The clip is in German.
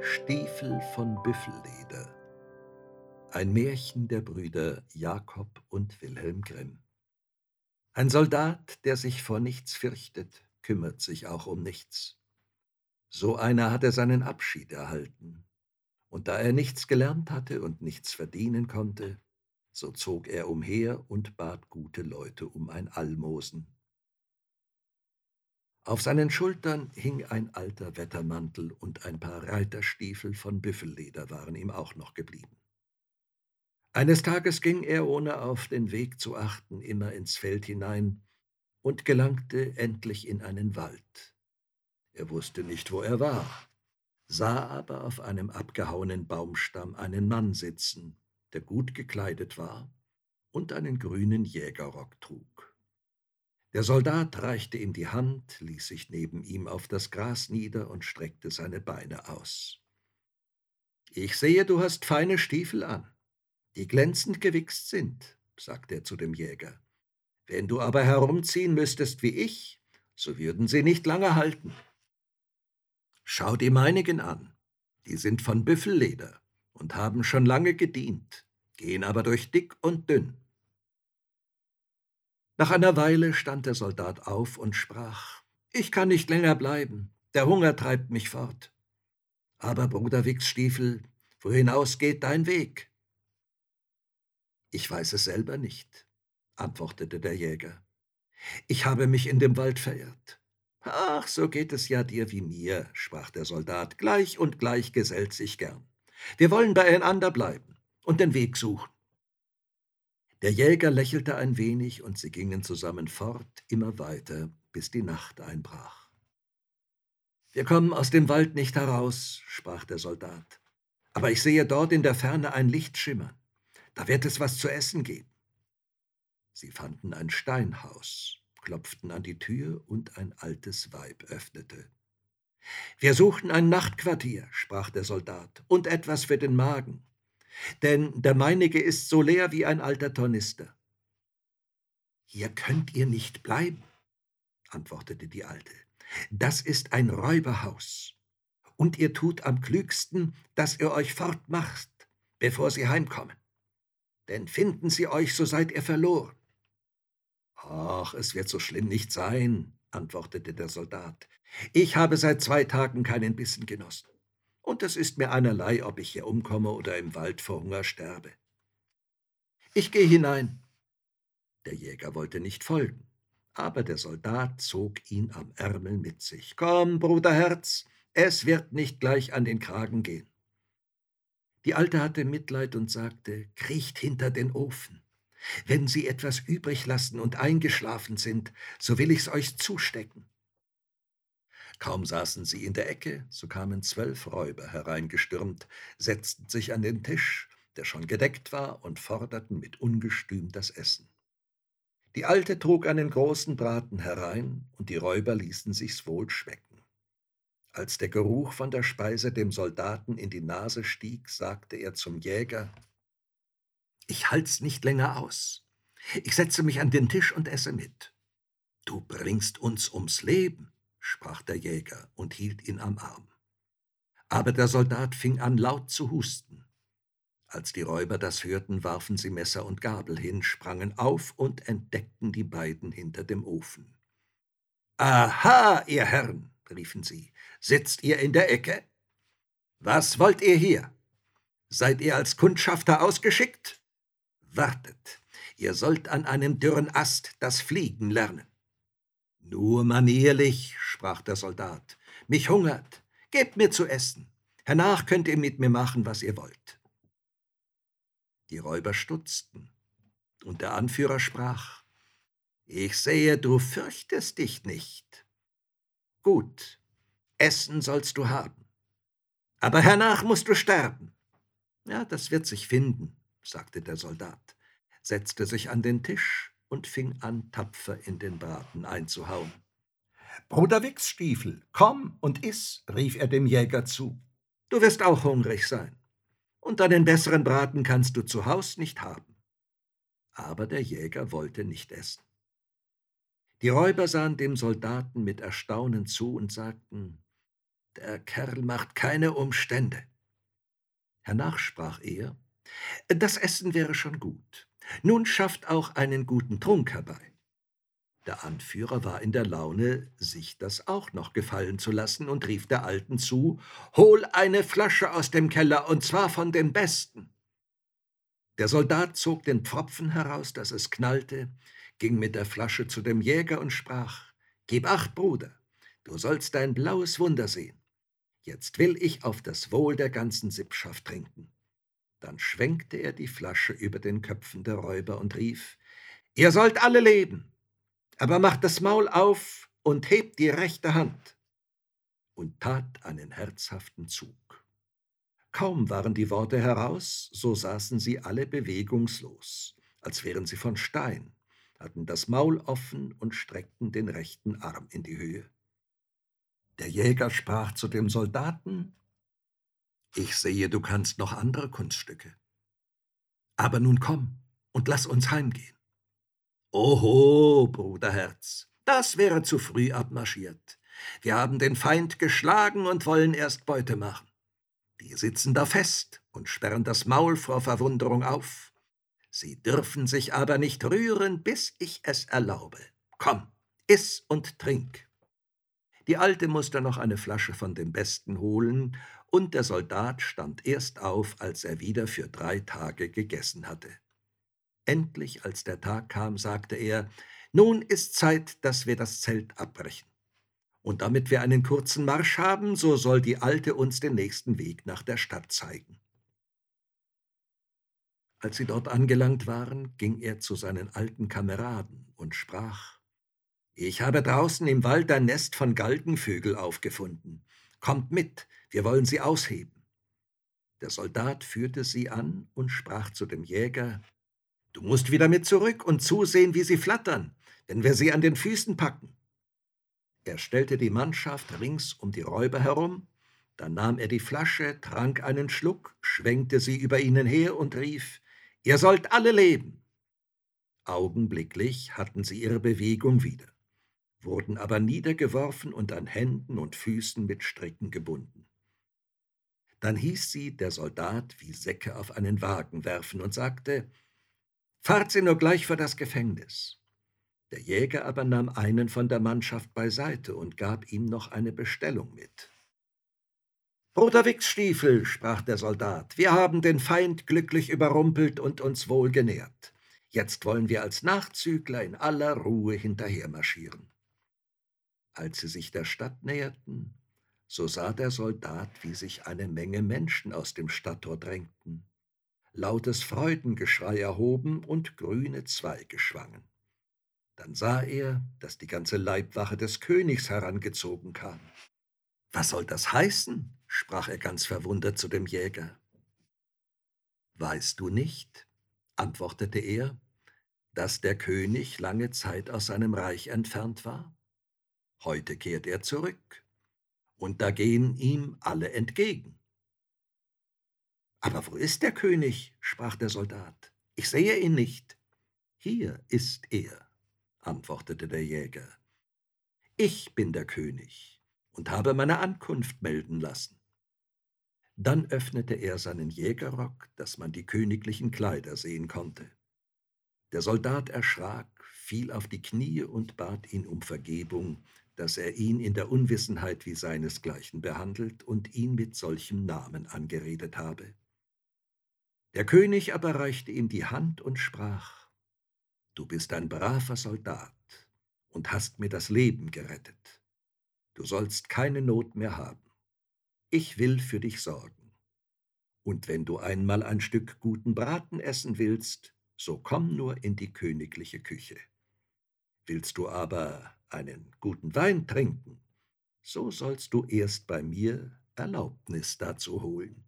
Stiefel von Büffelleder Ein Märchen der Brüder Jakob und Wilhelm Grimm Ein Soldat, der sich vor nichts fürchtet, kümmert sich auch um nichts. So einer hatte seinen Abschied erhalten. Und da er nichts gelernt hatte und nichts verdienen konnte, so zog er umher und bat gute Leute um ein Almosen. Auf seinen Schultern hing ein alter Wettermantel und ein paar Reiterstiefel von Büffelleder waren ihm auch noch geblieben. Eines Tages ging er, ohne auf den Weg zu achten, immer ins Feld hinein und gelangte endlich in einen Wald. Er wusste nicht, wo er war, sah aber auf einem abgehauenen Baumstamm einen Mann sitzen, der gut gekleidet war und einen grünen Jägerrock trug. Der Soldat reichte ihm die Hand, ließ sich neben ihm auf das Gras nieder und streckte seine Beine aus. Ich sehe, du hast feine Stiefel an, die glänzend gewichst sind, sagte er zu dem Jäger. Wenn du aber herumziehen müsstest wie ich, so würden sie nicht lange halten. Schau die meinigen an. Die sind von Büffelleder und haben schon lange gedient, gehen aber durch dick und dünn. Nach einer Weile stand der Soldat auf und sprach, Ich kann nicht länger bleiben, der Hunger treibt mich fort. Aber, Bruder Wichsstiefel, wohinaus geht dein Weg? Ich weiß es selber nicht, antwortete der Jäger. Ich habe mich in dem Wald verirrt. Ach, so geht es ja dir wie mir, sprach der Soldat, gleich und gleich gesellt sich gern. Wir wollen beieinander bleiben und den Weg suchen. Der Jäger lächelte ein wenig, und sie gingen zusammen fort, immer weiter, bis die Nacht einbrach. Wir kommen aus dem Wald nicht heraus, sprach der Soldat, aber ich sehe dort in der Ferne ein Licht schimmern. Da wird es was zu essen geben. Sie fanden ein Steinhaus, klopften an die Tür und ein altes Weib öffnete. Wir suchen ein Nachtquartier, sprach der Soldat, und etwas für den Magen, denn der meinige ist so leer wie ein alter Tornister. Hier könnt ihr nicht bleiben, antwortete die Alte. Das ist ein Räuberhaus, und ihr tut am klügsten, dass ihr euch fortmacht, bevor sie heimkommen. Denn finden sie euch, so seid ihr verloren. Ach, es wird so schlimm nicht sein, antwortete der Soldat. Ich habe seit zwei Tagen keinen Bissen genossen. Und es ist mir einerlei, ob ich hier umkomme oder im Wald vor Hunger sterbe. Ich gehe hinein. Der Jäger wollte nicht folgen, aber der Soldat zog ihn am Ärmel mit sich. Komm, Bruderherz, es wird nicht gleich an den Kragen gehen. Die Alte hatte Mitleid und sagte, kriecht hinter den Ofen. Wenn Sie etwas übrig lassen und eingeschlafen sind, so will ich's euch zustecken. Kaum saßen sie in der Ecke, so kamen zwölf Räuber hereingestürmt, setzten sich an den Tisch, der schon gedeckt war, und forderten mit Ungestüm das Essen. Die Alte trug einen großen Braten herein, und die Räuber ließen sich's wohl schmecken. Als der Geruch von der Speise dem Soldaten in die Nase stieg, sagte er zum Jäger ich halt's nicht länger aus. Ich setze mich an den Tisch und esse mit. Du bringst uns ums Leben, sprach der Jäger und hielt ihn am Arm. Aber der Soldat fing an laut zu husten. Als die Räuber das hörten, warfen sie Messer und Gabel hin, sprangen auf und entdeckten die beiden hinter dem Ofen. Aha, ihr Herren, riefen sie, sitzt ihr in der Ecke? Was wollt ihr hier? Seid ihr als Kundschafter ausgeschickt? Wartet, ihr sollt an einem dürren Ast das Fliegen lernen. Nur manierlich, sprach der Soldat, mich hungert, gebt mir zu essen, hernach könnt ihr mit mir machen, was ihr wollt. Die Räuber stutzten, und der Anführer sprach, ich sehe, du fürchtest dich nicht. Gut, Essen sollst du haben, aber hernach musst du sterben. Ja, das wird sich finden sagte der Soldat, setzte sich an den Tisch und fing an, tapfer in den Braten einzuhauen. Bruder Wichsstiefel, komm und iss, rief er dem Jäger zu. Du wirst auch hungrig sein. Und einen besseren Braten kannst du zu Haus nicht haben. Aber der Jäger wollte nicht essen. Die Räuber sahen dem Soldaten mit Erstaunen zu und sagten, Der Kerl macht keine Umstände. Hernach sprach er, das Essen wäre schon gut. Nun schafft auch einen guten Trunk herbei. Der Anführer war in der Laune, sich das auch noch gefallen zu lassen und rief der Alten zu, Hol eine Flasche aus dem Keller, und zwar von den besten. Der Soldat zog den Pfropfen heraus, dass es knallte, ging mit der Flasche zu dem Jäger und sprach, Gib acht, Bruder, du sollst dein blaues Wunder sehen. Jetzt will ich auf das Wohl der ganzen Sippschaft trinken. Dann schwenkte er die Flasche über den Köpfen der Räuber und rief, Ihr sollt alle leben, aber macht das Maul auf und hebt die rechte Hand und tat einen herzhaften Zug. Kaum waren die Worte heraus, so saßen sie alle bewegungslos, als wären sie von Stein, hatten das Maul offen und streckten den rechten Arm in die Höhe. Der Jäger sprach zu dem Soldaten, Ich sehe, du kannst noch andere Kunststücke. Aber nun komm und lass uns heimgehen. Oho, Bruderherz, das wäre zu früh abmarschiert. Wir haben den Feind geschlagen und wollen erst Beute machen. Die sitzen da fest und sperren das Maul vor Verwunderung auf. Sie dürfen sich aber nicht rühren, bis ich es erlaube. Komm, iss und trink. Die Alte musste noch eine Flasche von dem Besten holen, und der Soldat stand erst auf, als er wieder für drei Tage gegessen hatte. Endlich, als der Tag kam, sagte er, nun ist Zeit, dass wir das Zelt abbrechen. Und damit wir einen kurzen Marsch haben, so soll die Alte uns den nächsten Weg nach der Stadt zeigen. Als sie dort angelangt waren, ging er zu seinen alten Kameraden und sprach ich habe draußen im Wald ein Nest von Galgenvögel aufgefunden. Kommt mit, wir wollen sie ausheben. Der Soldat führte sie an und sprach zu dem Jäger Du musst wieder mit zurück und zusehen, wie sie flattern, wenn wir sie an den Füßen packen. Er stellte die Mannschaft rings um die Räuber herum, dann nahm er die Flasche, trank einen Schluck, schwenkte sie über ihnen her und rief Ihr sollt alle leben. Augenblicklich hatten sie ihre Bewegung wieder wurden aber niedergeworfen und an Händen und Füßen mit Stricken gebunden. Dann hieß sie der Soldat wie Säcke auf einen Wagen werfen und sagte, Fahrt sie nur gleich vor das Gefängnis. Der Jäger aber nahm einen von der Mannschaft beiseite und gab ihm noch eine Bestellung mit. Bruder Wichsstiefel, sprach der Soldat, wir haben den Feind glücklich überrumpelt und uns wohl genährt. Jetzt wollen wir als Nachzügler in aller Ruhe hinterhermarschieren. Als sie sich der Stadt näherten, so sah der Soldat, wie sich eine Menge Menschen aus dem Stadttor drängten, lautes Freudengeschrei erhoben und grüne Zweige schwangen. Dann sah er, dass die ganze Leibwache des Königs herangezogen kam. Was soll das heißen? sprach er ganz verwundert zu dem Jäger. Weißt du nicht, antwortete er, dass der König lange Zeit aus seinem Reich entfernt war? Heute kehrt er zurück, und da gehen ihm alle entgegen. Aber wo ist der König? sprach der Soldat. Ich sehe ihn nicht. Hier ist er, antwortete der Jäger. Ich bin der König und habe meine Ankunft melden lassen. Dann öffnete er seinen Jägerrock, dass man die königlichen Kleider sehen konnte. Der Soldat erschrak, fiel auf die Knie und bat ihn um Vergebung, dass er ihn in der Unwissenheit wie seinesgleichen behandelt und ihn mit solchem Namen angeredet habe. Der König aber reichte ihm die Hand und sprach, Du bist ein braver Soldat und hast mir das Leben gerettet. Du sollst keine Not mehr haben. Ich will für dich sorgen. Und wenn du einmal ein Stück guten Braten essen willst, so komm nur in die königliche Küche. Willst du aber einen guten Wein trinken, so sollst du erst bei mir Erlaubnis dazu holen.